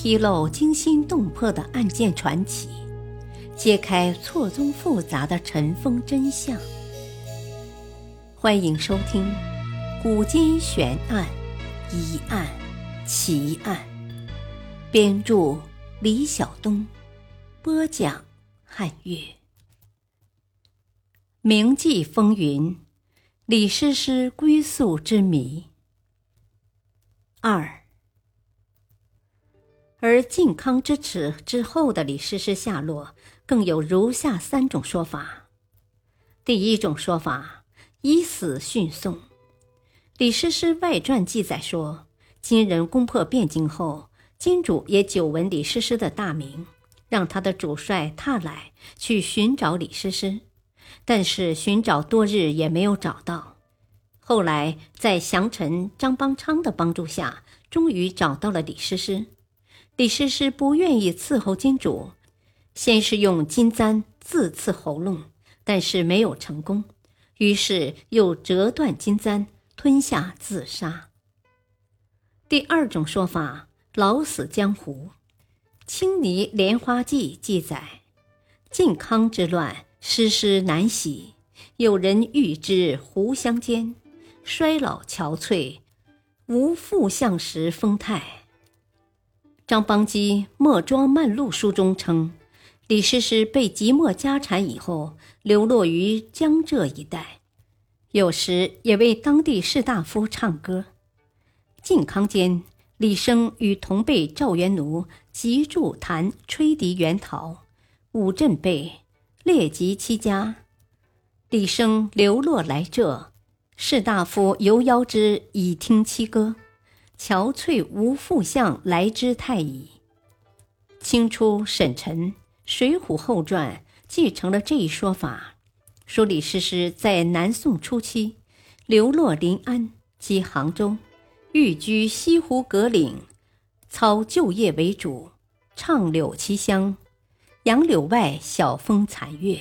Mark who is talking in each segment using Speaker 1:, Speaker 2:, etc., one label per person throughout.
Speaker 1: 披露惊心动魄的案件传奇，揭开错综复杂的尘封真相。欢迎收听《古今悬案、疑案、奇案》，编著李晓东，播讲汉月。铭记风云，李师师归宿之谜二。而靖康之耻之后的李师师下落，更有如下三种说法。第一种说法，以死殉宋。《李师师外传》记载说，金人攻破汴京后，金主也久闻李师师的大名，让他的主帅踏来去寻找李师师，但是寻找多日也没有找到。后来在降臣张邦昌的帮助下，终于找到了李师师。李师师不愿意伺候金主，先是用金簪自刺喉咙，但是没有成功，于是又折断金簪，吞下自杀。第二种说法，老死江湖，《青泥莲花记》记载，靖康之乱，师师难洗，有人欲之胡相间，衰老憔悴，无复相时风态。张邦基《墨庄漫录》书中称，李师师被即没家产以后，流落于江浙一带，有时也为当地士大夫唱歌。靖康间，李生与同辈赵元奴集助弹吹笛援陶，五镇备列及七家。李生流落来浙，士大夫犹邀之以听七歌。憔悴无复相来之太矣。清初沈晨《水浒后传》继承了这一说法，说李师师在南宋初期流落临安及杭州，寓居西湖阁岭，操旧业为主，唱柳奇香，杨柳外晓风残月。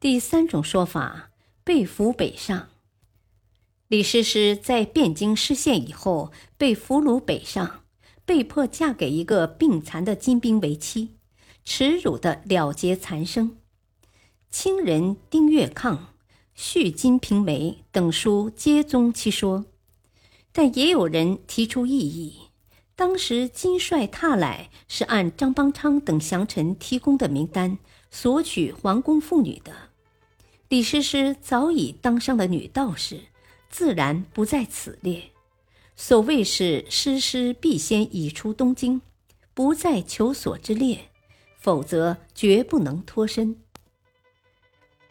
Speaker 1: 第三种说法，被俘北上。李师师在汴京失陷以后，被俘虏北上，被迫嫁给一个病残的金兵为妻，耻辱的了结残生。清人丁月抗《续金瓶梅》等书皆宗其说，但也有人提出异议：当时金帅踏来是按张邦昌等降臣提供的名单索取皇宫妇女的，李师师早已当上了女道士。自然不在此列。所谓是师师必先已出东京，不在求索之列，否则绝不能脱身。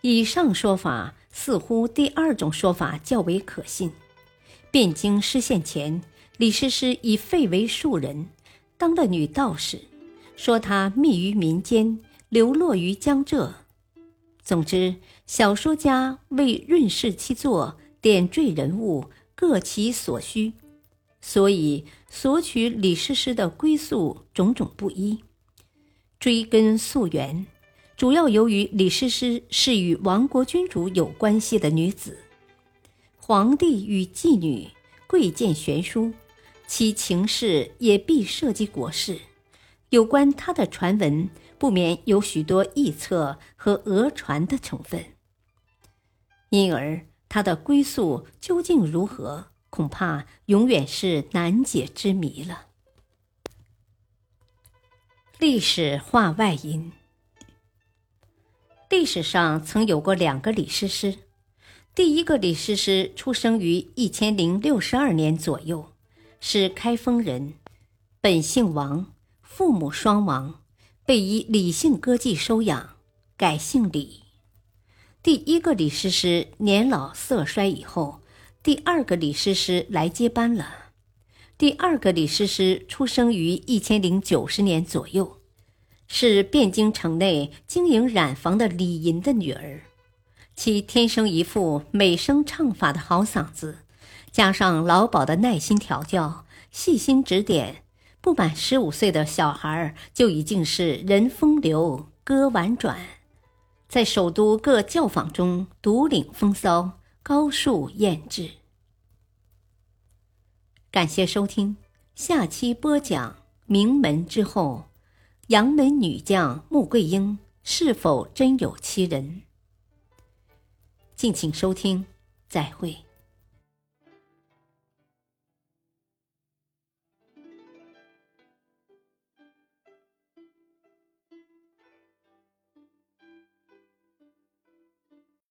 Speaker 1: 以上说法似乎第二种说法较为可信。汴京失陷前，李师师已废为庶人，当了女道士，说她密于民间，流落于江浙。总之，小说家为润饰其作。点缀人物各其所需，所以索取李师师的归宿种种不一。追根溯源，主要由于李师师是与亡国君主有关系的女子，皇帝与妓女贵贱悬殊，其情事也必涉及国事。有关她的传闻，不免有许多臆测和讹传的成分，因而。他的归宿究竟如何？恐怕永远是难解之谜了。历史话外音：历史上曾有过两个李师师，第一个李师师出生于一千零六十二年左右，是开封人，本姓王，父母双亡，被以李姓歌妓收养，改姓李。第一个李师师年老色衰以后，第二个李师师来接班了。第二个李师师出生于一千零九十年左右，是汴京城内经营染坊的李银的女儿。其天生一副美声唱法的好嗓子，加上老鸨的耐心调教、细心指点，不满十五岁的小孩就已经是人风流、歌婉转。在首都各教坊中独领风骚，高树艳帜。感谢收听，下期播讲名门之后，杨门女将穆桂英是否真有其人？敬请收听，再会。